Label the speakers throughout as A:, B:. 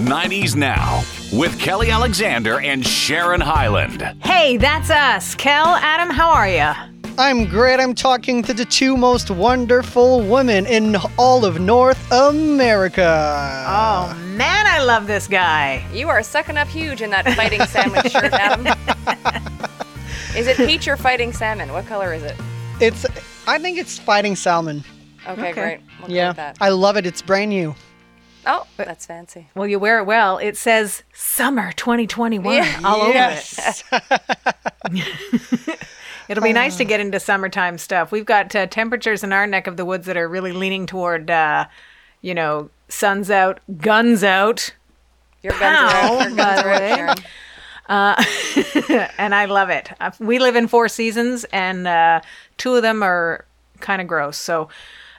A: 90s Now with Kelly Alexander and Sharon Hyland.
B: Hey, that's us. Kel, Adam, how are you?
C: I'm great. I'm talking to the two most wonderful women in all of North America.
B: Oh, man, I love this guy.
D: You are sucking up huge in that fighting salmon shirt, Adam. is it peach or fighting salmon? What color is it?
C: It's I think it's fighting salmon.
D: Okay,
B: Okay.
D: great. We'll
C: yeah.
D: that.
C: I love it. It's brand new.
D: Oh, that's fancy.
B: Well, you wear it well. It says summer 2021
D: Yeah.
B: all over it. It'll be nice to get into summertime stuff. We've got uh, temperatures in our neck of the woods that are really leaning toward, uh, you know, sun's out, guns out.
D: Your guns are
B: Pow,
D: out. Your
B: by
D: guns are out. Sharon.
B: and I love it. Uh, We live in four seasons, and uh, two of them are kind of gross. So,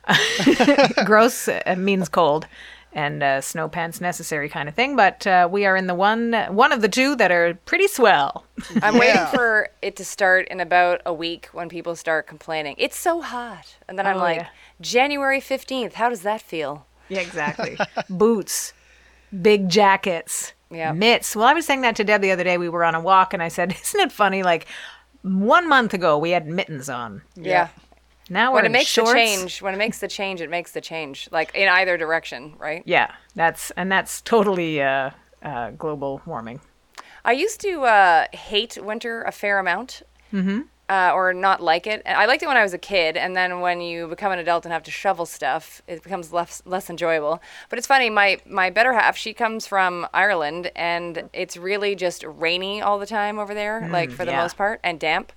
B: gross uh, means cold, and uh, snow pants necessary kind of thing. But uh, we are in the one one of the two that are pretty swell.
D: I'm waiting for it to start in about a week when people start complaining. It's so hot. And then I'm
B: Oh,
D: like,
B: yeah.
D: January 15th, how does that feel?
B: Yeah, exactly. Boots, big jackets,
D: Yeah.
B: mitts. Well, I was saying that to Deb the other day. We were on a walk, and I said, "Isn't it funny? Like one month ago, we had mittens on.
D: Yeah.
B: Now
D: When it makes
B: shorts.
D: the change, when it makes the change, it makes the change. Like in either direction, right?
B: Yeah, that's and that's totally uh, uh, global warming.
D: I used to uh, hate winter a fair amount, mm-hmm. uh, or not like it. I liked it when I was a kid, and then when you become an adult and have to shovel stuff, it becomes less less enjoyable. But it's funny. My my better half, she comes from Ireland, and it's really just rainy all the time over there, like for the
B: yeah.
D: most part, and damp.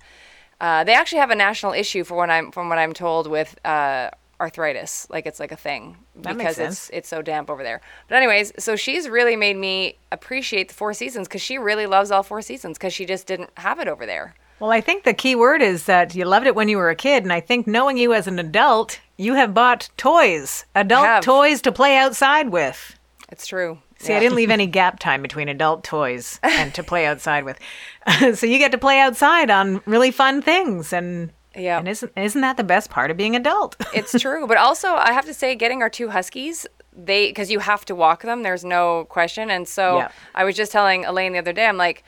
D: Uh, they actually have a national issue for what I'm from what I'm told with uh, arthritis. Like it's like a thing
B: That
D: because it's it's so damp over there. But anyways, so she's really made me appreciate the four seasons because she really loves all four seasons because she just didn't have it over there.
B: Well, I think the key word is that you loved it when you were a kid, and I think knowing you as an adult, you have bought toys, adult toys to play outside with.
D: It's true.
B: See, I didn't leave any gap time between adult toys and to play outside with. so you get to play outside on really fun things, and
D: Yeah.
B: and isn't isn't that the best part of being adult?
D: it's true. But also, I have to say, getting our two huskies, they because you have to walk them. There's no question. And so
B: Yeah.
D: I was just telling Elaine the other day, I'm like.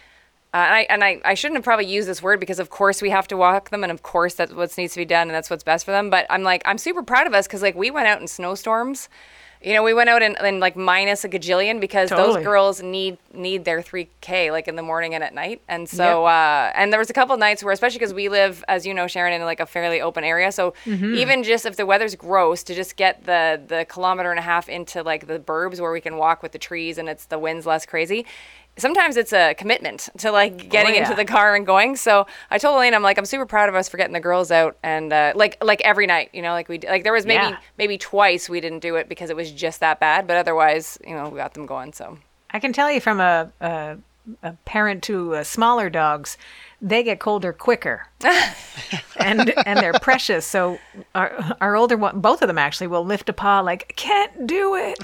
D: Uh, and I, and I, I shouldn't have probably used this word because of course we have to walk them and of course that's what needs to be done and that's what's best for them but i'm like i'm super proud of us because like we went out in snowstorms you know we went out and, in like minus a gajillion because
B: Totally.
D: those girls need need their 3k like in the morning and at night and so uh, and there was a couple nights where especially because we live as you know sharon in like a fairly open area so
B: Mm-hmm.
D: even just if the weather's gross to just get the the kilometer and a half into like the burbs where we can walk with the trees and it's the wind's less crazy sometimes it's a commitment to like getting
B: Oh, yeah.
D: into the car and going so i told elaine i'm like i'm super proud of us for getting the girls out and uh, like like every night you know like we like there was maybe
B: Yeah.
D: maybe twice we didn't do it because it was just that bad but otherwise you know we got them going so
B: I can tell you from a, a, a parent to uh, smaller dogs, they get colder quicker, and and they're precious. So our our older one, both of them actually, will lift a paw like can't do it.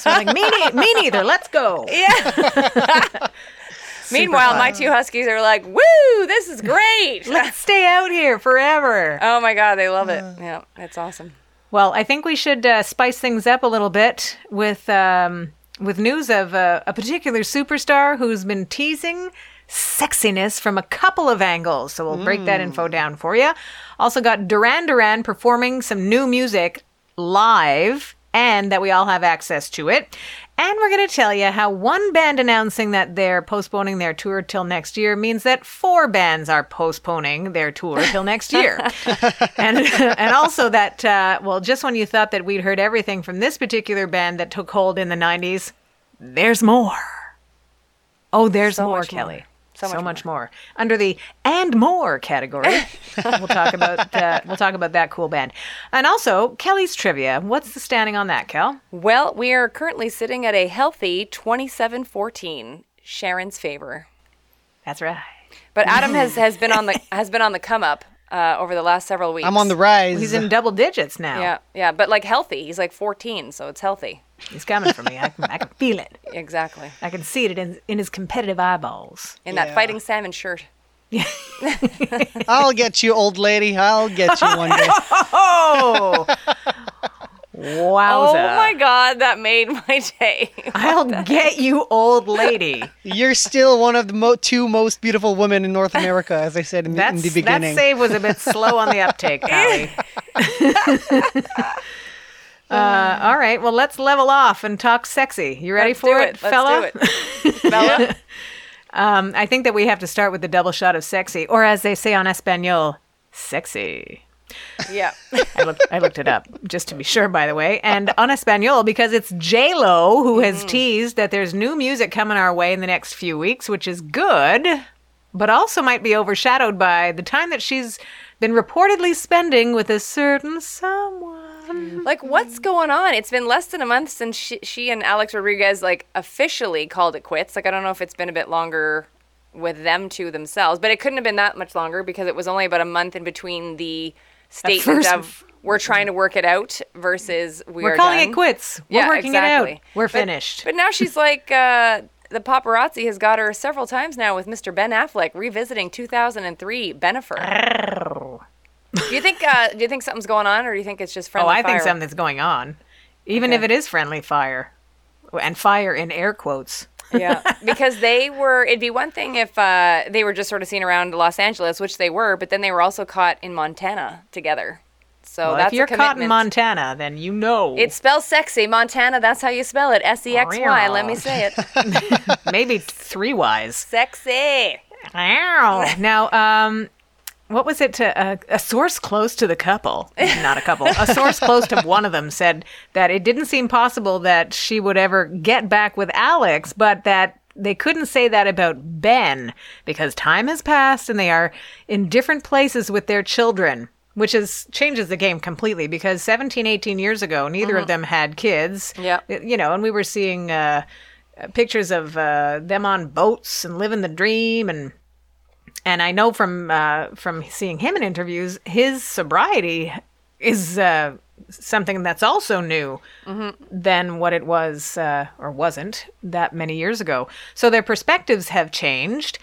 B: so I'm like me, ne- me neither. Let's go. Yeah.
D: Meanwhile, my two huskies are like, "Woo, this is great!"
B: Let's stay out here forever.
D: oh my god, they love it. Yeah, it's awesome.
B: Well, I think we should uh, spice things up a little bit with um, with news of uh, a particular superstar who's been teasing sexiness from a couple of angles. So we'll break that info down for you. Also got Duran Duran performing some new music live and that we all have access to it. And we're going to tell you how one band announcing that they're postponing their tour till next year means that four bands are postponing their tour till next year. and and also that uh, well, just when you thought that we'd heard everything from this particular band that took hold in the '90s, there's more. Oh, there's
D: So
B: more,
D: Kelly. more.
B: Kelly.
D: So much
B: more. Under the and more category, we'll talk about uh, we'll talk about that cool band, and also Kelly's trivia. What's the standing on that, Kel?
D: Well, we are currently sitting at a healthy 27-14, Sharon's favor.
B: That's right.
D: But Adam has, has been on the has been on the come up uh, over the last several weeks.
C: I'm on the rise.
B: He's in double digits now.
D: Yeah, yeah, but like healthy. He's like 14, so it's healthy.
B: He's coming for me. I can, I can feel it.
D: Exactly.
B: I can see it in, in his competitive eyeballs.
D: In
C: Yeah.
D: that fighting salmon shirt.
C: I'll get you, old lady. I'll get you one day.
B: Oh, Wowza.
D: Oh my god, that made my day.
B: I'll get you, old lady.
C: You're still one of the mo- two most beautiful women in North America, as I said in, the, in
B: That's,
C: the
B: that
C: beginning.
B: save was a bit slow on the uptake, Pally. Uh, all right, well, let's level off and talk sexy. You ready
D: Let's
B: for
D: do
B: it,
D: it.
B: fella?
D: Let's do it. Fella?
B: Um, I think that we have to start with the double shot of sexy, or as they say on Espanol, sexy.
D: Yeah.
B: I looked, I looked it up just to be sure, by the way. And on Espanol, because it's J Lo who has teased that there's new music coming our way in the next few weeks, which is good, but also might be overshadowed by the time that she's been reportedly spending with a certain someone.
D: Like, what's going on? It's been less than a month since she, she and Alex Rodriguez like officially called it quits. Like, I don't know if it's been a bit longer with them two themselves, but it couldn't have been that much longer because it was only about a month in between the statement of we're trying to work it out versus we
B: We're calling
D: done.
B: it quits. We're
D: Yeah,
B: working it out. We're
D: But-
B: finished.
D: But now she's like, uh, the paparazzi has got her several times now with Mr. Ben Affleck revisiting 2003 Bennifer. Do you think? Uh, do you think something's going on, or do you think it's just friendly?
B: oh, I think something's going on, even if it is friendly fire, and fire in air quotes.
D: yeah, because they were. It'd be one thing if uh, they were just sort of seen around Los Angeles, which they were, but then they were also caught in Montana together. So
B: Well,
D: that's
B: if you're caught in. Montana, then you know.
D: It spells sexy, Montana. That's how you spell it. S E X Y. Let me say it.
B: maybe three Y's.
D: Sexy.
B: Now, um, what was it to uh, a source close to the couple? Not a couple. A source close to one of them said that it didn't seem possible that she would ever get back with Alex, but that they couldn't say that about Ben because time has passed and they are in different places with their children. Which is changes the game completely because 17, 18 years ago, neither of them had kids.
D: Yeah.
B: You know, and we were seeing uh, pictures of uh, them on boats and living the dream and and I know from uh, from seeing him in interviews, his sobriety is uh, something that's also new than what it was uh, or wasn't that many years ago. So their perspectives have changed.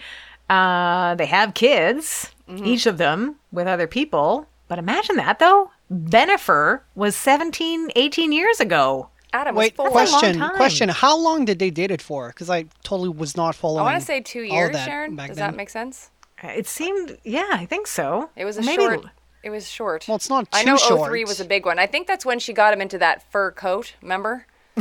B: Uh, they have kids, each of them with other people. But imagine that though. Bennifer was 17, 18 years ago.
D: Adam was
C: Wait,
D: four.
C: question,
B: time.
C: question. How long did they date it for? Because I totally was not following.
D: I want to say two years,
C: that
D: Sharon. Does
C: then.
D: that make sense?
B: It seemed, yeah, I think so.
D: It was a
B: Maybe
D: short. It was short.
C: Well, it's not too I
D: know
C: short.
D: 03 was a big one. I think that's when she got him into that fur coat. Remember?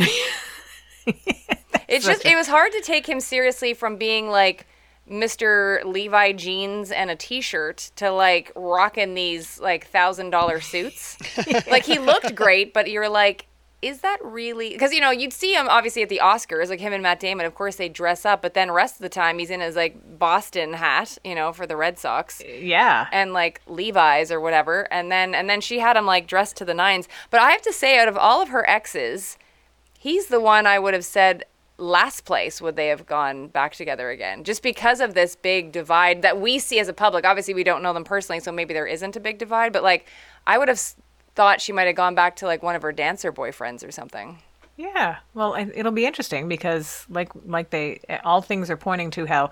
D: it's just it was hard to take him seriously from being like Mr. Levi jeans and a t-shirt to like rocking these like thousand dollar suits. like he looked great, but you're like, is that really? Because you know you'd see him obviously at the Oscars, like him and Matt Damon. Of course they dress up, but then rest of the time he's in his like Boston hat, you know, for the Red Sox uh,
B: Yeah.
D: and like Levi's or whatever. And then and then she had him like dressed to the nines. But I have to say, out of all of her exes, he's the one I would have said last place would they have gone back together again just because of this big divide that we see as a public obviously we don't know them personally so maybe there isn't a big divide but like i would have thought she might have gone back to like one of her dancer boyfriends or something
B: Yeah, well, it'll be interesting because, like, like they all things are pointing to how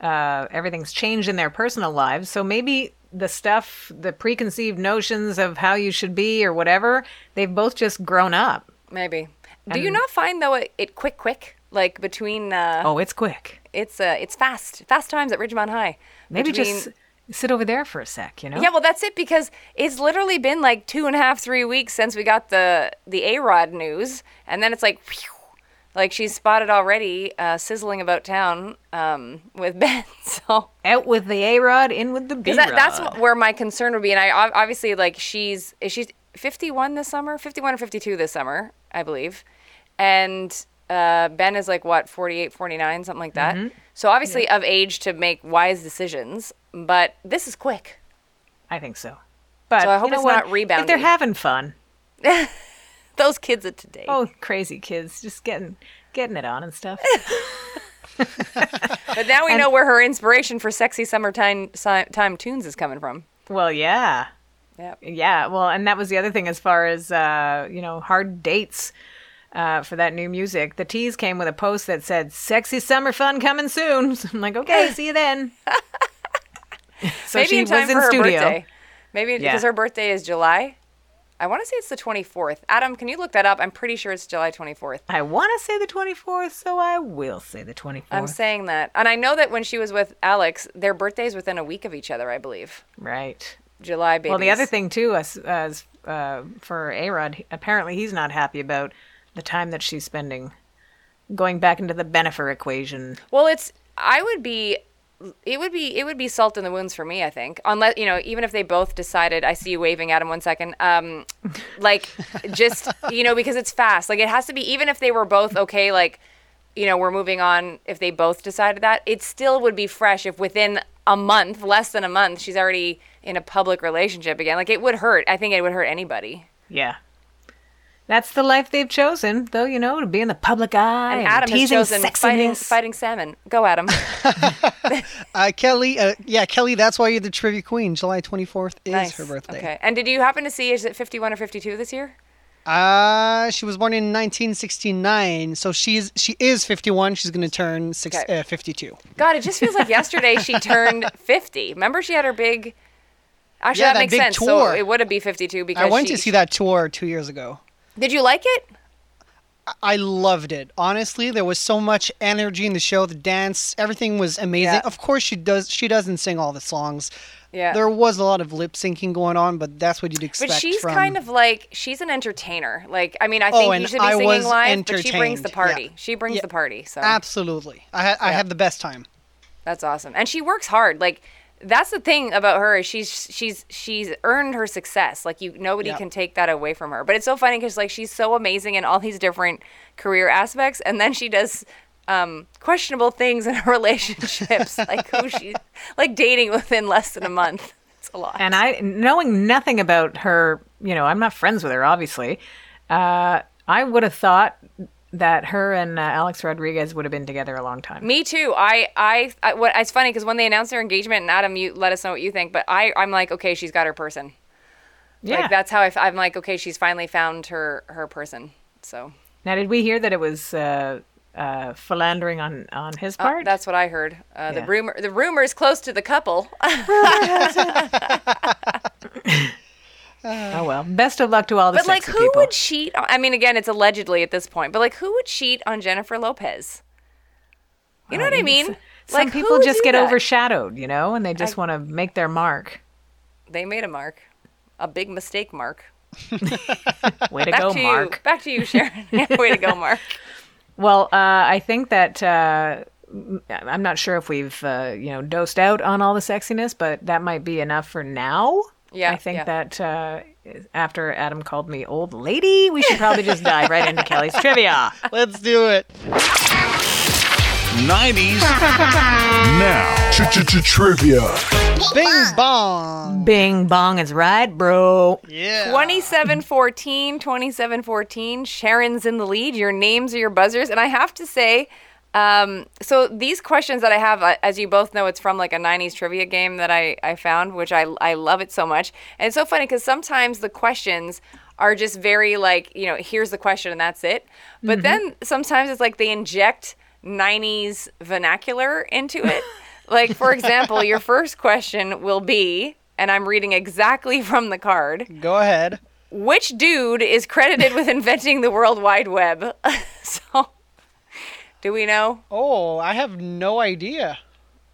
B: uh, everything's changed in their personal lives. So maybe the stuff, the preconceived notions of how you should be or whatever, they've both just grown up.
D: maybe do you not find though it, it quick quick like between uh
B: Oh, it's quick.
D: it's uh it's fast fast times at ridgemont high
B: Maybe just sit over there for a sec. You know?
D: Yeah, well, that's it because it's literally been like two and a half, three weeks since we got the the A Rod news, and then it's like, phew, like she's spotted already, uh, sizzling about town um, with Ben. So
B: Out with the A Rod, in with the B Rod.
D: that, that's where my concern would be, and I obviously like she's she's 51 this summer, 51 or 52 this summer, I believe, and. Uh, ben is like what 48 49 something like that so obviously of age to make wise decisions but this is quick
B: I think so. But
D: So I hope
B: you know
D: it's
B: what?
D: not
B: If they're having fun,
D: those kids of today
B: oh, crazy kids, just getting getting it on and stuff.
D: But now we know where her inspiration for sexy summertime si- time tunes is coming from.
B: well, yeah.
D: Yep.
B: Yeah, well, and that was the other thing as far as uh, you know, hard dates uh, for that new music. The tease came with a post that said "Sexy summer fun coming soon." So I'm like, okay, see you then. so
D: Maybe
B: she
D: in time
B: was in
D: for her
B: studio.
D: birthday. Maybe
B: Yeah.
D: because her birthday is July. I want to say it's the 24th. Adam, can you look that up? I'm pretty sure it's July 24th.
B: I want to say the 24th, so I will say the 24th.
D: I'm saying that. And I know that when she was with Alex, their birthdays within a week of each other, I believe.
B: right.
D: July babies.
B: Well, the other thing too, as, as uh, for A Rod, apparently he's not happy about the time that she's spending going back into the Bennifer equation.
D: Well, it's I would be it would be it would be salt in the wounds for me, I think. Unless, you know, even if they both decided I see you waving at him one second. Um like just, you know, because it's fast. Like it has to be even if they were both okay like you know, we're moving on if they both decided that, it still would be fresh if within a month, less than a month, she's already in a public relationship again. Like it would hurt. I think it would hurt anybody.
B: Yeah. That's the life they've chosen, though, you know, to be in the public eye
D: And
B: and,
D: Adam has
B: teasing
D: chosen fighting
B: sexiness.
D: fighting salmon. Go Adam.
C: Uh, Kelly, uh, yeah, Kelly, that's why you're the trivia queen. July 24th is
D: nice.
C: her birthday.
D: Okay. And did you happen to see is it 51 or 52 this year?
C: Uh, she was born in 1969, so she's she is 51. She's gonna turn six,
D: Okay.
C: uh, 52.
D: God, it just feels like yesterday she turned 50. Remember she had her big. Actually,
C: Yeah,
D: that,
C: that
D: makes
C: big
D: sense. So
C: tour.
D: it would have been 52 because
C: I went
D: she,
C: to see that tour two years ago.
D: Did you like it?
C: I loved it. Honestly, there was so much energy in the show. The dance, everything was amazing.
D: Yeah.
C: Of course, she does. She doesn't sing all the songs.
D: Yeah.
C: There was a lot of lip syncing going on, but that's what you'd expect.
D: But she's
C: from...
D: kind of like she's an entertainer. Like I mean, I
C: Oh,
D: think
C: and
D: you should be
C: I
D: singing live, but she brings the party.
C: Yeah.
D: She brings
C: Yeah.
D: the party. So
C: absolutely. I had I had the best time.
D: that's awesome, and she works hard. Like that's the thing about her is she's she's she's earned her success. Like you, nobody
C: Yeah.
D: can take that away from her. But it's so funny because like she's so amazing in all these different career aspects, and then she does. Um, questionable things in her relationships, like who she, like dating within less than a month. It's a lot.
B: And I, knowing nothing about her, you know, I'm not friends with her, obviously. Uh, I would have thought that her and uh, Alex Rodriguez would have been together a long time.
D: Me too. I, I, I what? It's funny because when they announced their engagement, and Adam, you let us know what you think. But I, I'm like, okay, she's got her person.
B: Yeah.
D: Like that's how I, am like, okay, she's finally found her her person. So
B: now, did we hear that it was uh, uh, philandering on on his
D: uh,
B: part?
D: that's what I heard. Uh, The rumor, the rumors close to the couple.
B: oh well. Best of luck to all the sexy people.
D: but like, who
B: people.
D: would cheat? On, I mean, again, it's allegedly at this point. But like, who would cheat on Jennifer Lopez? You know what I mean?
B: Some
D: like,
B: people just get
D: that?
B: overshadowed, you know, and they just want to make their mark.
D: They made a mark, a big mistake mark.
B: Way to
D: Back
B: go,
D: to
B: Mark.
D: you. Back to you, Sharon. Way to go, Mark.
B: Well, uh, I think that uh, m- I'm not sure if we've uh, you know dosed out on all the sexiness, but that might be enough for now.
D: Yeah,
B: I think
D: yeah.
B: that uh, after Adam called me old lady, we should probably just dive right into Kelly's trivia.
C: Let's do it.
A: 90s now.
E: Trivia.
C: Bing bong.
B: Bing bong is right, bro.
C: Yeah.
D: 2714, 2714. Sharon's in the lead. Your names are your buzzers. And I have to say, um, so these questions that I have, uh, as you both know, it's from like a 90s trivia game that I, I found, which I, I love it so much. And it's so funny because sometimes the questions are just very like, you know, here's the question and that's it. But then sometimes it's like they inject 90s vernacular into it. like, for example, your first question will be, and I'm reading exactly from the card.
C: Go ahead.
D: Which dude is credited with inventing the World Wide Web? so, do we know,
C: Oh, I have no idea.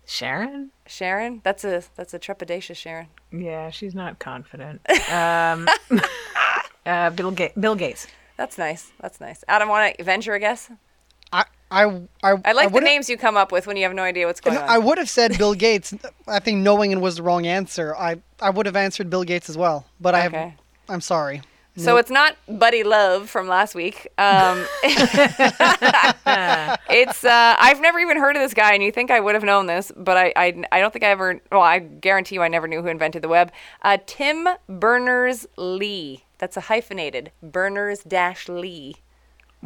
B: Sharon?
D: Sharon? That's a that's a trepidatious Sharon.
B: Yeah, she's not confident. Um, uh, Bill, Ga- Bill Gates.
D: That's nice. That's nice. Adam, want to venture a guess?
C: I I I,
D: I like the names you come up with when you have no idea what's going on.
C: I would have said Bill Gates. I think knowing it was the wrong answer. I I would have answered Bill Gates as well. But I have. I'm sorry.
D: So it's not Buddy Love from last week. Um, it's uh, I've never even heard of this guy, and you think I would have known this, but I, I I don't think I ever. Well, I guarantee you, I never knew who invented the web. Uh, Tim Berners Lee. That's a hyphenated Berners dash Lee.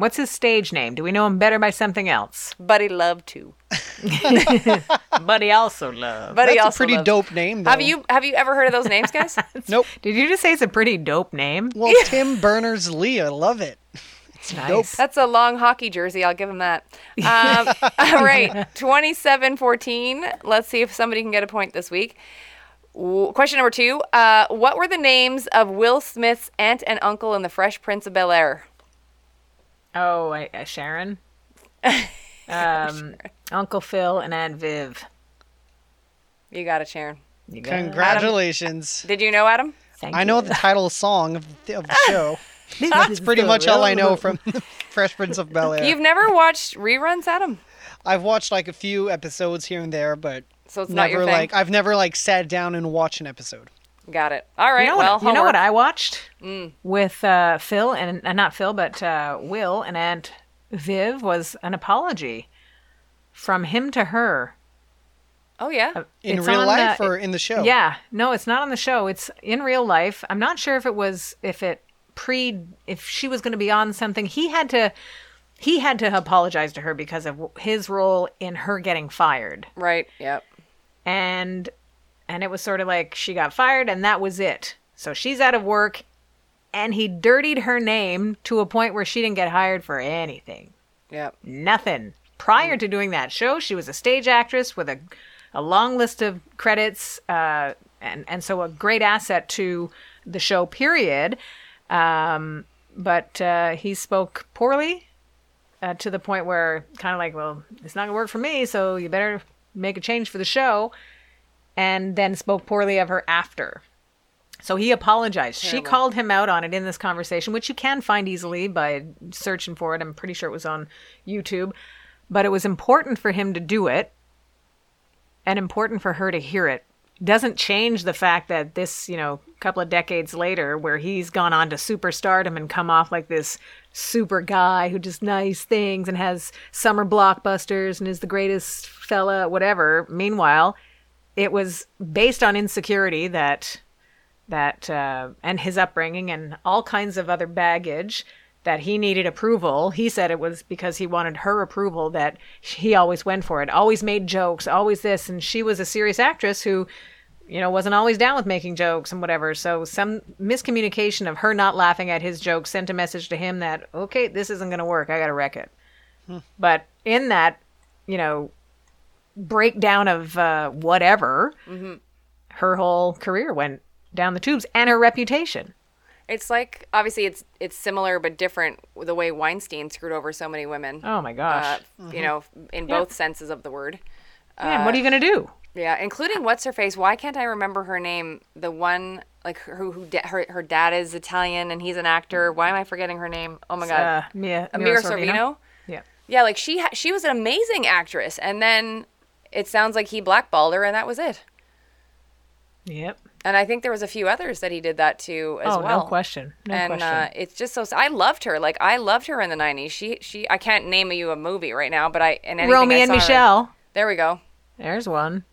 B: What's his stage name? Do we know him better by something else?
D: Buddy Love too.
B: Buddy also love.
D: Buddy
C: That's a
D: also
C: pretty
D: Love.
C: dope name. Though.
D: Have you have you ever heard of those names, guys?
C: Nope.
B: Did you just say it's a pretty dope name?
C: Well, Tim Berners Lee. I love it.
B: It's nice.
C: dope.
D: That's a long hockey jersey. I'll give him that. Um, all right, 27-14. Let's see if somebody can get a point this week. w- question number two. Uh, what were the names of Will Smith's aunt and uncle in The Fresh Prince of Bel Air?
B: Oh, I, uh, Sharon. Um, Uncle Phil and Aunt Viv.
D: You got it, Sharon.
B: You got it.
C: Congratulations.
D: Did you know, Adam?
B: Thank
C: I know the title song of the, of the show. That's pretty much all I know from Fresh Prince of Bel Air.
D: You've never watched reruns, Adam?
C: I've watched like a few episodes here and there, but
D: So it's not
C: never
D: your thing.
C: like I've never like sat down and watched an episode.
D: Got it. All right.
B: You know,
D: well,
B: what, you know what. I watched
D: Mm.
B: with uh, Phil and uh, not Phil, but uh, Will and Aunt Viv was an apology from him to her.
D: Oh yeah.
C: In
B: It's
C: real
B: on,
C: life
B: uh,
C: or in the show?
B: Yeah, no, it's not on the show. It's in real life. I'm not sure if it was if it pre if she was going to be on something. He had to he had to apologize to her because of his role in her getting fired.
D: Right. Yep.
B: and and it was sort of like she got fired and that was it. So she's out of work and he dirtied her name to a point where she didn't get hired for anything.
D: Yep.
B: nothing. Prior to doing that show she was a stage actress with a, a long list of credits uh, and, and so a great asset to the show period. Um, but uh, he spoke poorly uh, to the point where kind of like well it's not going to work for me so you better make a change for the show and then spoke poorly of her after so he apologized. She called him out on it in this conversation, which you can find easily by searching for it. I'm pretty sure it was on YouTube. But it was important for him to do it and important for her to hear it. Doesn't change the fact that this, you know, couple of decades later, where he's gone on to superstardom and come off like this super guy who does nice things and has summer blockbusters and is the greatest fella, whatever. Meanwhile, it was based on insecurity that that uh, and his upbringing and all kinds of other baggage that he needed approval. He said it was because he wanted her approval that he always went for it, always made jokes, always this, and she was a serious actress who, you know, wasn't always down with making jokes and whatever. So some miscommunication of her not laughing at his jokes sent a message to him that okay, this isn't going to work. I got to wreck it. But in that, you know, breakdown of uh, whatever, her whole career went down the tubes and her reputation.
D: It's like obviously it's it's similar but different the way Weinstein screwed over so many women.
B: Oh my
D: Uh,
B: gosh.
D: You know, in both senses of the word.
B: Man, what are you going to do?
D: Yeah, including what's her face. Why can't I remember her name? The one like who who da- her her dad is Italian and he's an actor. Why am I forgetting her name? Oh my god.
B: Uh, Mia,
D: Uh, Mira Sorvino.
B: Yeah.
D: Yeah, like she ha- she was an amazing actress, and then it sounds like he blackballed her, and that was it.
B: Yep.
D: And I think there was a few others that he did that to as well.
B: oh,
D: well.
B: no question. No
D: and
B: question.
D: Uh, it's just so. I loved her. Like I loved her in the '90s. She she. I can't name you a movie right now, but I and
B: Romy
D: I
B: and
D: saw her-
B: Michelle.
D: There we go.
B: There's one.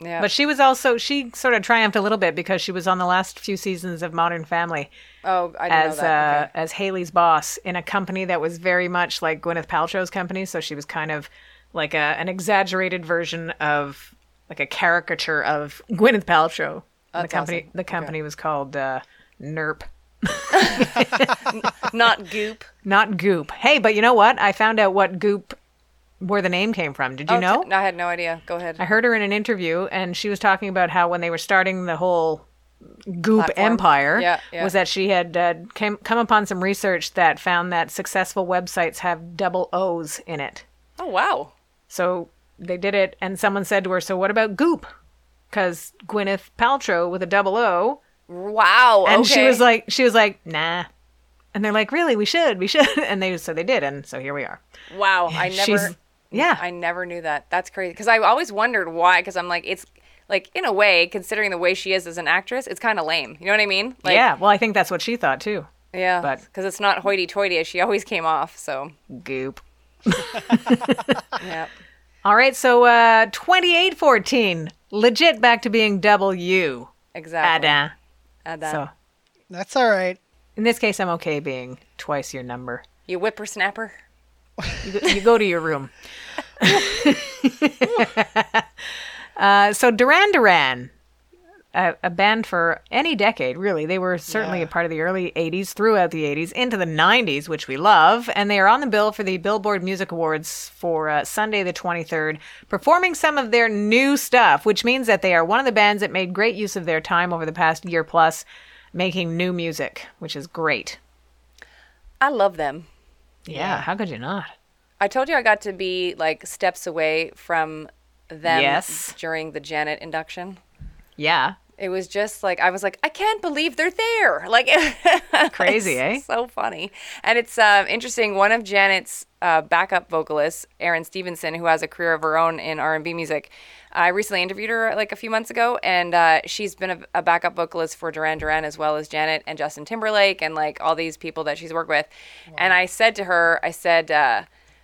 D: Yeah.
B: But she was also she sort of triumphed a little bit because she was on the last few seasons of Modern Family
D: oh, I didn't
B: as
D: know that.
B: uh,
D: okay.
B: as Haley's boss in a company that was very much like Gwyneth Paltrow's company. So she was kind of like a, an exaggerated version of like a caricature of Gwyneth Paltrow. The company
D: awesome.
B: the company was called uh, NERP.
D: Not Goop.
B: Not Goop. Hey, but you know what? I found out what Goop, where the name came from. Did you
D: Oh,
B: know?
D: t- I had no idea. Go ahead.
B: I heard her in an interview, and she was talking about how when they were starting the whole Goop
D: Platform.
B: empire,
D: Yeah, yeah.
B: was that she had uh, came come upon some research that found that successful websites have double O's in it.
D: oh wow.
B: So they did it, and someone said to her, "So what about Goop?" Because Gwyneth Paltrow with a double O,
D: Wow.
B: and
D: okay.
B: she was like, she was like, "Nah." And they're like, "Really? We should, we should." And they so they did, and so here we are.
D: wow. I never.
B: She's yeah.
D: I never knew that. That's crazy. Because I always wondered why. Because I'm like, it's like in a way, considering the way she is as an actress, it's kind of lame. You know what I mean? Like,
B: yeah, well, I think that's what she thought too.
D: Yeah.
B: but-
D: because it's not hoity-toity as she always came off. So
B: Goop.
D: yeah.
B: All right, so uh 2814. Legit back to being W.
D: Exactly.
B: Ada.
D: Add that.
B: So
C: That's all right.
B: in this case, I'm okay being twice your number.
D: You whippersnapper.
B: You go, you go to your room. uh, so Duran Duran, a, a band for any decade, really. They were certainly
C: Yeah.
B: a part of the early 80s, throughout the 80s, into the 90s, which we love. And they are on the bill for the Billboard Music Awards for uh, Sunday, the 23rd, performing some of their new stuff, which means that they are one of the bands that made great use of their time over the past year plus making new music, which is great.
D: I love them.
B: Yeah, how could you not?
D: I told you I got to be like steps away from them
B: Yes.
D: during the Janet induction.
B: Yeah.
D: It was just like I was like, I can't believe they're there. Like
B: Crazy,
D: it's
B: eh?
D: So funny, and it's uh, interesting. One of Janet's uh, backup vocalists, Erin Stevenson, who has a career of her own in R and B music. I recently interviewed her like a few months ago, and uh, she's been a, a backup vocalist for Duran Duran as well as Janet and Justin Timberlake and like all these people that she's worked with. And I said to her, I said,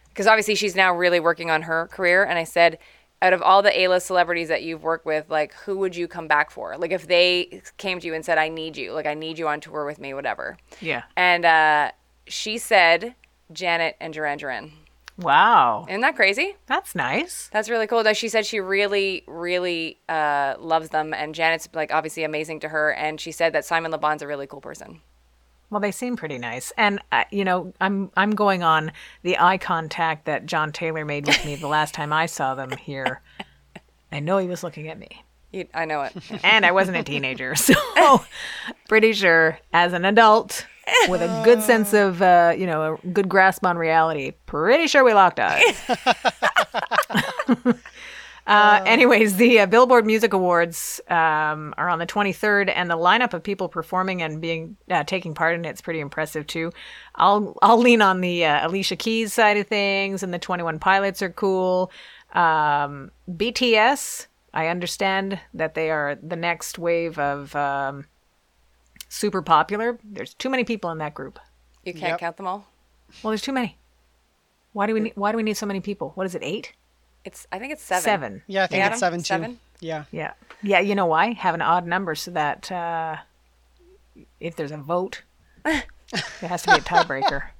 D: because obviously she's now really working on her career, and I said, out of all the A-list celebrities that you've worked with, like who would you come back for? Like if they came to you and said, "I need you," like I need you on tour with me, whatever.
B: Yeah.
D: And uh, she said Janet and Duran Duran.
B: Wow.
D: Isn't that crazy?
B: That's nice.
D: That's really cool. Though she said she really, really uh, loves them, and Janet's like obviously amazing to her. And she said that Simon Le Bon's a really cool person.
B: Well, they seem pretty nice, and uh, you know, I'm I'm going on the eye contact that John Taylor made with me the last time I saw them here. I know he was looking at me,
D: You, I know it.
B: and I wasn't a teenager, so pretty sure as an adult with a good sense of uh, you know a good grasp on reality, pretty sure we locked eyes. Uh, anyways, the uh, Billboard Music Awards um, are on the 23rd, and the lineup of people performing and being uh, taking part in it's pretty impressive too. I'll I'll lean on the uh, Alicia Keys side of things, and the 21 Pilots are cool. Um, BTS, I understand that they are the next wave of um, super popular. There's too many people in that group.
D: You can't
C: Yep.
D: count them all.
B: Well, there's too many. Why do we need, why do we need so many people? What is it? Eight?
D: It's I think it's seven.
B: Seven.
C: Yeah, I think
D: Adam?
C: it's seven too.
D: Seven?
C: Yeah.
B: Yeah. Yeah, you know why? Have an odd number so that uh, if there's a vote, it has to be a tiebreaker.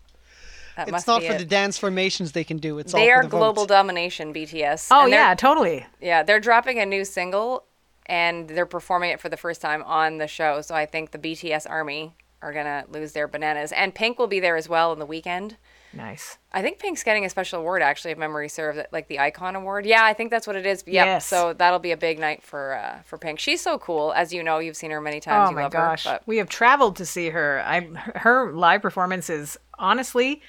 D: That
C: It's not for
D: it.
C: the dance formations they can do. It's all
D: They
C: for
D: are
C: the
D: global
C: votes.
D: domination, BTS.
B: Oh, yeah, totally.
D: Yeah, they're dropping a new single and they're performing it for the first time on the show. So I think the BTS army are going to lose their bananas. And Pink will be there as well in the weekend.
B: Nice.
D: I think Pink's getting a special award, actually, if memory serves, like the Icon Award. Yeah, I think that's what it is. Yep.
B: Yes.
D: So that'll be a big night for uh, for Pink. She's so cool, as you know. You've seen her many times.
B: Oh
D: you
B: my gosh.
D: Her, but
B: We have traveled to see her. I her live performance is honestly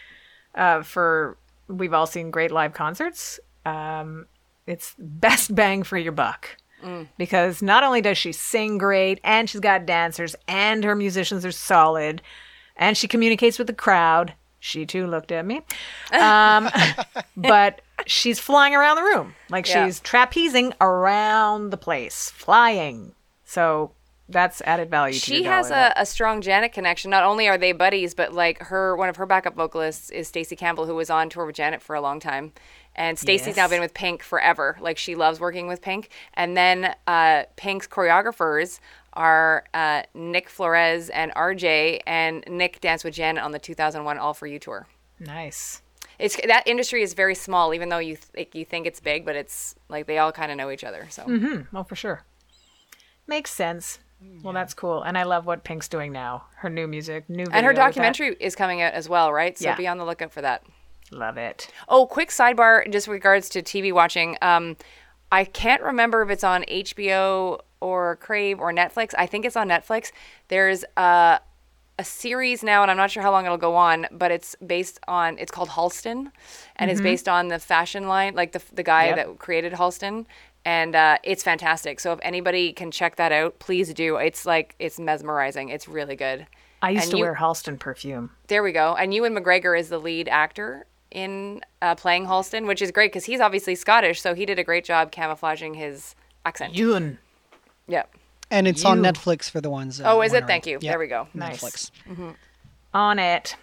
B: uh, for we've all seen great live concerts. Um, it's best bang for your buck.
D: Mm.
B: Because not only does she sing great and she's got dancers and her musicians are solid and she communicates with the crowd. She too looked at me. Um, but she's flying around the room. Like
D: Yeah.
B: she's trapezing around the place, flying. So that's added value to
D: her.
B: she
D: has a, a strong Janet connection. Not only are they buddies, but like her, one of her backup vocalists is Stacey Campbell, who was on tour with Janet for a long time. And Stacey's now been with Pink forever. Like she loves working with Pink. And then uh, Pink's choreographers are uh, Nick Florez and RJ, and Nick danced with Janet on the 2001 All for You tour.
B: Nice.
D: It's that industry is very small, even though you th- you think it's big, but it's like they all kind of know each other. So
B: Oh, for sure. Makes sense. Well, that's cool. And I love what Pink's doing now. Her new music, new video
D: and her documentary is coming out as well, right? So
B: Yeah.
D: be on the lookout for that.
B: Love it.
D: Oh, quick sidebar, just regards to TV watching. Um, I can't remember if it's on HBO or Crave or Netflix. I think it's on Netflix. There's a, a series now, and I'm not sure how long it'll go on, but it's based on. It's called Halston, and it's based on the fashion line, like the the guy
B: Yep.
D: that created Halston. And uh, it's fantastic. So if anybody can check that out, please do. It's like it's mesmerizing. It's really good.
B: I used
D: And
B: to
D: you-
B: wear Halston perfume.
D: There we go. And Ewan McGregor is the lead actor in uh, playing Halston, which is great because he's obviously Scottish, so he did a great job camouflaging his accent.
B: Ewan.
D: Yeah.
C: And it's on Netflix for the ones. Uh,
D: Oh, is it? Thank you.
C: Yep.
D: There we go.
B: Nice.
C: Netflix.
B: On it.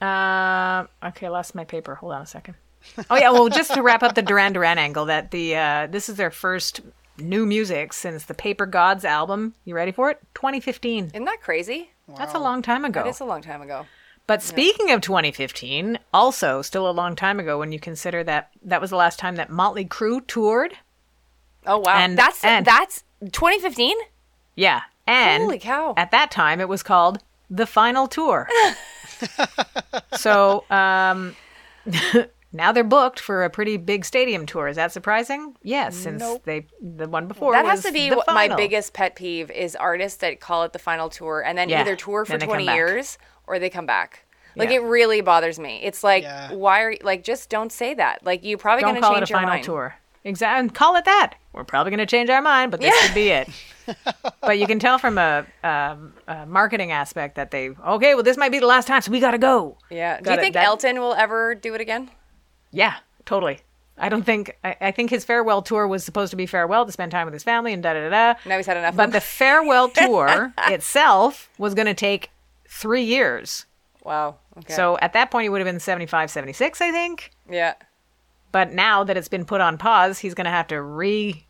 B: Uh, okay, I lost my paper. Hold on a second. Oh yeah, well, just to wrap up the Duran Duran angle, that the uh, this is their first new music since the Paper Gods album. You ready for it? 2015.
D: Isn't that crazy?
B: That's a long time ago.
D: It is a long time ago.
B: But speaking of 2015, also still a long time ago when you consider that that was the last time that Motley Crue toured.
D: Oh wow.
B: And-
D: that's
B: and-
D: that's 2015.
B: Yeah. And
D: Holy cow.
B: at that time it was called The Final Tour. so um, now they're booked for a pretty big stadium tour. Is that surprising? Yes, since they the one before
D: that has to be
B: the
D: what my biggest pet peeve is artists that call it the final tour and then
B: Yeah,
D: either tour for
B: then
D: 20 years or they come back. Like
B: Yeah.
D: it really bothers me. It's like
C: Yeah.
D: why are you, like just don't say that. Like you're probably
B: Don't
D: gonna
B: call it
D: change
B: a
D: your
B: final
D: mind.
B: tour. Exactly. Call it that. We're probably going to change our mind, but this
D: Yeah.
B: could be it. but you can tell from a, um, a marketing aspect that they okay. Well, this might be the last time, so we got to go.
D: Yeah. Do you think
B: That-
D: Elton will ever do it again?
B: Yeah, totally. I don't think. I, I think his farewell tour was supposed to be farewell to spend time with his family and da da da da.
D: Now he's had enough.
B: But the farewell tour itself was going to take three years.
D: wow. Okay.
B: So at that point, he would have been 75, 76, I think.
D: yeah.
B: But now that it's been put on pause, he's going to have to re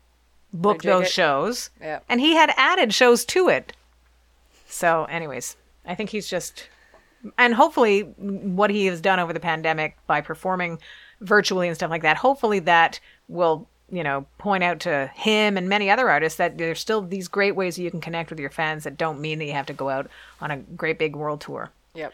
B: book those
D: it.
B: shows. And he had added shows to it. So, anyways, I think he's just. And hopefully, what he has done over the pandemic by performing virtually and stuff like that, hopefully that will, you know, point out to him and many other artists that there's still these great ways that you can connect with your fans that don't mean that you have to go out on a great big world tour.
D: Yep.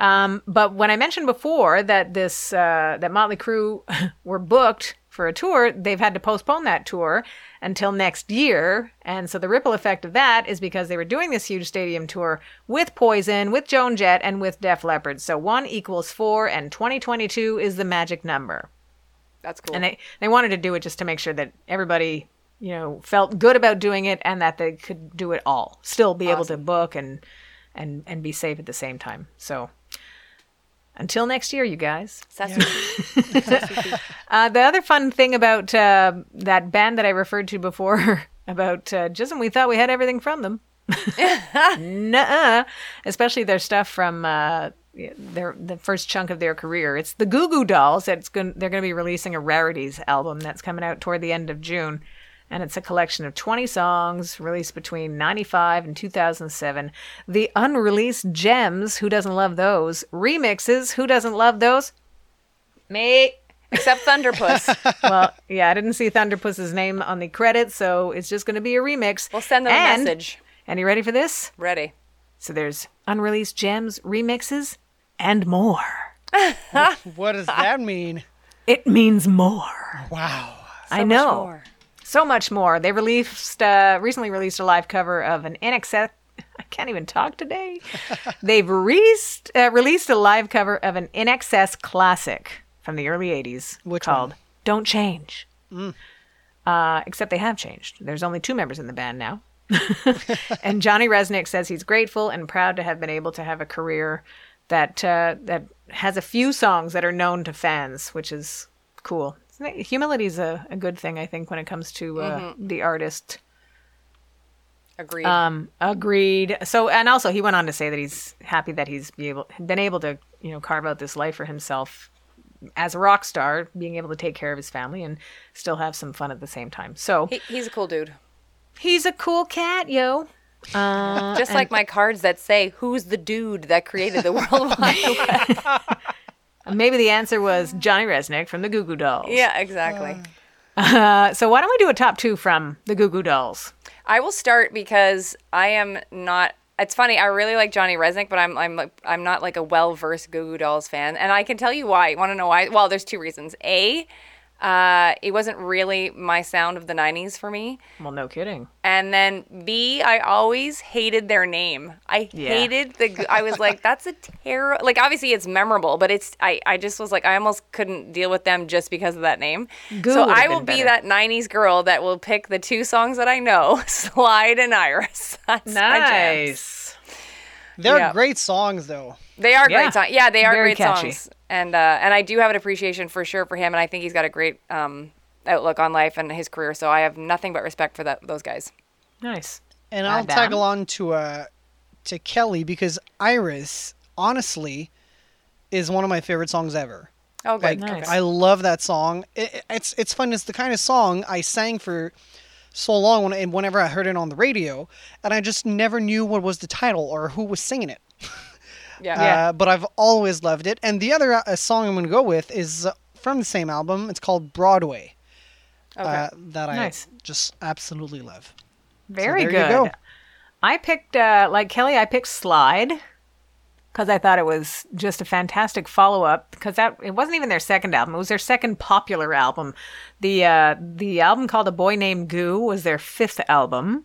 B: Um, but when I mentioned before that this uh, that Motley Crue were booked for a tour, they've had to postpone that tour until next year. And so the ripple effect of that is because they were doing this huge stadium tour with Poison, with Joan Jett, and with Def Leppard. So one equals four, and 2022 is the magic number.
D: That's cool.
B: And they they wanted to do it just to make sure that everybody you know felt good about doing it and that they could do it all, still be able to book and and and be safe at the same time. So. Until next year, you guys.
D: Sassy.
B: Uh, the other fun thing about uh, that band that I referred to before about uh, Jism, we thought we had everything from them. Nuh-uh. Especially their stuff from uh, their the first chunk of their career. It's the Goo Goo Dolls. That's going they're going to be releasing a rarities album that's coming out toward the end of June. And it's a collection of 20 songs released between 95 and 2007. The unreleased gems, who doesn't love those? Remixes, who doesn't love those? Me.
D: Except Thunderpuss.
B: well, yeah, I didn't see Thunderpuss's name on the credits, so it's just going to be a remix.
D: We'll send them
B: And-
D: a message.
B: And you ready for this?
D: Ready.
B: So there's unreleased gems, remixes, and more.
C: What does that mean?
B: It means more.
C: Wow.
B: I
D: So much
B: know. So much more. They released, uh, recently released a live cover of an INXS. I can't even talk today. They've released, uh, released a live cover of an INXS classic from the early 80s
C: Which
B: called
C: one?
B: Don't Change. Uh, except they have changed. There's only two members in the band now. and Johnny Rzeznik says he's grateful and proud to have been able to have a career that uh, that has a few songs that are known to fans, which is cool. Humility is a, a good thing, I think, when it comes to uh, the artist.
D: Agreed.
B: Um, agreed. So, and also he went on to say that he's happy that he's be able been able to you know carve out this life for himself as a rock star, being able to take care of his family and still have some fun at the same time. So
D: he, he's a cool dude.
B: he's a cool cat, yo. Uh,
D: Just like my cards that say, "Who's the dude that created the World Wide Web?"
B: Maybe the answer was Johnny Rzeznik from the Goo Goo Dolls.
D: yeah, exactly.
B: Uh, so why don't we do a top two from the Goo Goo Dolls?
D: I will start because I am not. It's funny. I really like Johnny Rzeznik, but I'm I'm like I'm not like a well versed Goo Goo Dolls fan, and I can tell you why. You Want to know why? Well, there's two reasons. A, uh, it wasn't really my sound of the '90s for me,
B: Well, no kidding.
D: and then B, I always hated their name. I
B: Yeah.
D: hated the. I was like, that's a terrible. Like obviously it's memorable, but it's I I just was like I almost couldn't deal with them just because of that name.
B: Goo
D: so I will be
B: better.
D: that '90s girl that will pick the two songs that I know, Slide and Iris. That's my.
B: Nice.
C: They're
D: Yeah.
C: great songs, though.
D: They are
B: Yeah.
D: great songs. Yeah, they are
B: Very
D: great
B: catchy.
D: songs. And uh, and I do have an appreciation for sure for him, and I think he's got a great um, outlook on life and his career. So I have nothing but respect for that those guys.
B: Nice.
C: And
B: Not
C: I'll
B: bad.
C: tag along to uh to Kelly because Iris, honestly, is one of my favorite songs ever.
D: Oh, good.
C: Like
B: Nice.
C: I love that song. It, it's it's fun. It's the kind of song I sang for so long when, and whenever I heard it on the radio, and I just never knew what was the title or who was singing it.
D: Yeah.
B: Yeah.
C: Uh, but I've always loved it. And the other uh, song I'm going to go with is uh, from the same album. It's called Broadway.
D: Okay.
C: Uh, that I
B: Nice.
C: just absolutely love.
B: Very
C: there
B: good.
C: go.
B: I picked, uh, like Kelly, I picked Slide because I thought it was just a fantastic follow up. Because that it wasn't even their second album; it was their second popular album. The uh, the album called "A Boy Named Goo" was their fifth album.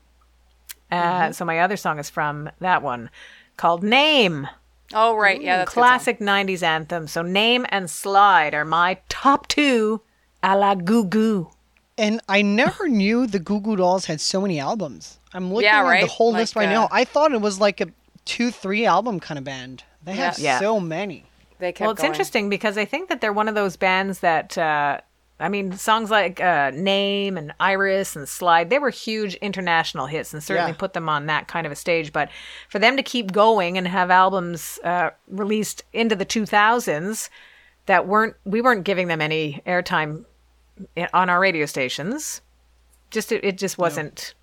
B: Uh, So my other song is from that one, called "Name."
D: Oh right, yeah, that's a good song.
B: classic '90s anthem. So "Name" and "Slide" are my top two, a la Goo Goo.
C: And I never knew the Goo Goo Dolls had so many albums. I'm looking
D: Yeah,
C: at the
D: right?
C: whole list right
D: uh,
C: now. I thought it was like a two, three album kind of band. They have
B: Yeah.
C: so many.
D: They kept
B: Well, it's
D: going.
B: interesting because I think that they're one of those bands that, uh, I mean, songs like uh, Name and Iris and Slide, they were huge international hits and certainly
C: Yeah.
B: put them on that kind of a stage. But for them to keep going and have albums uh, released into the 2000s that weren't, we weren't giving them any airtime on our radio stations. Just, it, it just wasn't.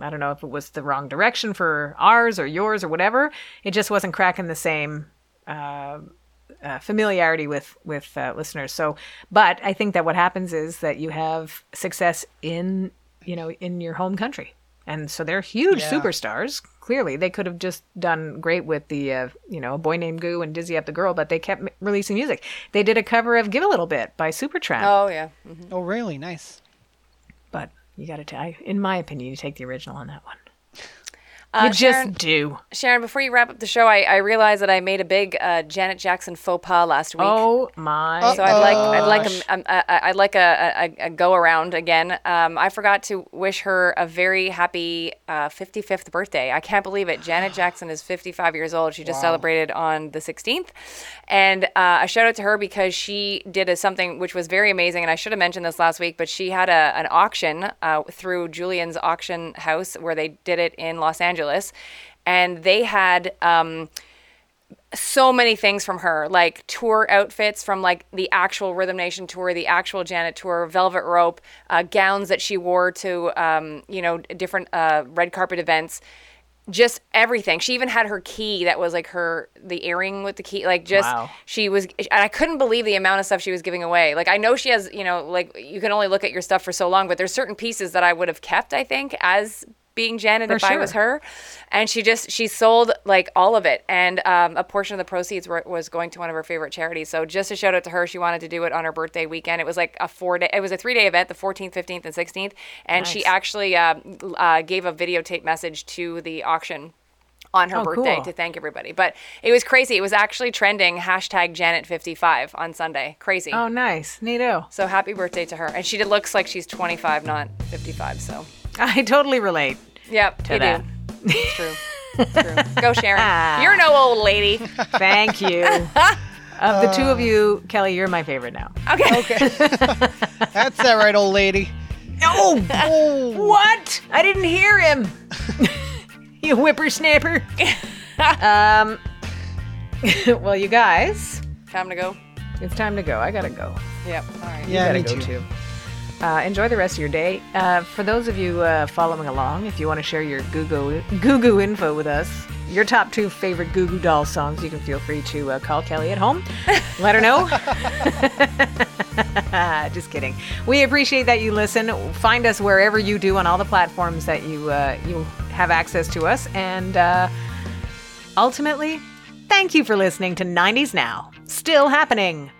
B: I don't know if it was the wrong direction for ours or yours or whatever. It just wasn't cracking the same uh, familiarity with with uh, listeners. So, but I think that what happens is that you have success in you know in your home country, and so they're huge
C: Yeah.
B: superstars. Clearly, they could have just done great with the uh, you know a boy named Goo and Dizzy Up the Girl, but they kept m- releasing music. They did a cover of "Give a Little Bit" by Supertramp,
D: Oh yeah. Mhm.
C: Oh, really? Nice.
B: but you got to, in my opinion, you take the original on that one.
D: Uh,
B: you just do.
D: Sharon, before you wrap up the show, I, I realized that I made a big uh, Janet Jackson faux pas last week.
B: Oh my!
D: So I'd like I'd like a, um, uh, I'd like a, a, a go around again. Um, I forgot to wish her a very happy uh, 55th birthday. I can't believe it. Janet Jackson is 55 years old. She just celebrated on the 16th, and uh, a shout out to her because she did a, something which was very amazing. And I should have mentioned this last week, but she had a, an auction uh, through Julien's auction house where they did it in Los Angeles, and they had. Um, so many things from her, like tour outfits from like the actual Rhythm Nation tour, the actual Janet tour, Velvet Rope, uh, gowns that she wore to, um, you know, different uh, red carpet events. Just everything. She even had her key that was like her the earring with the key. Like just
B: Wow.
D: she was. And I couldn't believe the amount of stuff she was giving away. Like I know she has, you know, like you can only look at your stuff for so long, but there's certain pieces that I would have kept. I think as being Janet
B: For
D: if I was her, and she just she sold like all of it, and um, a portion of the proceeds were, was going to one of her favorite charities. So just a shout out to her. She wanted to do it on her birthday weekend. It was like a four day. It was a three day event, the 14th, 15th, and 16th, and she actually uh, uh, gave a videotape message to the auction on her
B: Oh,
D: birthday
B: cool.
D: to thank everybody. But it was crazy. It was actually trending hashtag Janet55 on Sunday. Crazy.
B: Oh, nice, neato.
D: So happy birthday to her. And she looks like she's 25, not 55. So
B: I totally relate.
D: yep,
B: To
D: you
B: that.
D: do. It's true. It's true. Go Sharon. You're no old lady.
B: Thank you. of the two of you, Kelly, you're my favorite now.
D: Okay.
C: Okay. That's that right, old lady.
B: Oh,
C: Oh,
B: what? I didn't hear him. you whippersnapper. um. well, you guys,
D: Time to go.
B: it's time to go. I gotta go.
D: Yep. All right.
C: yeah,
B: gotta
C: me
B: go
C: too.
B: too. Uh, enjoy the rest of your day. Uh, for those of you uh, following along, if you want to share your Goo Goo Goo Goo info with us, your top two favorite Goo Goo Doll songs, you can feel free to uh, call Kelly at home. Let her know. Just kidding. We appreciate that you listen. Find us wherever you do on all the platforms that you uh, you have access to us, and uh, ultimately, thank you for listening to 90s Now. Still happening.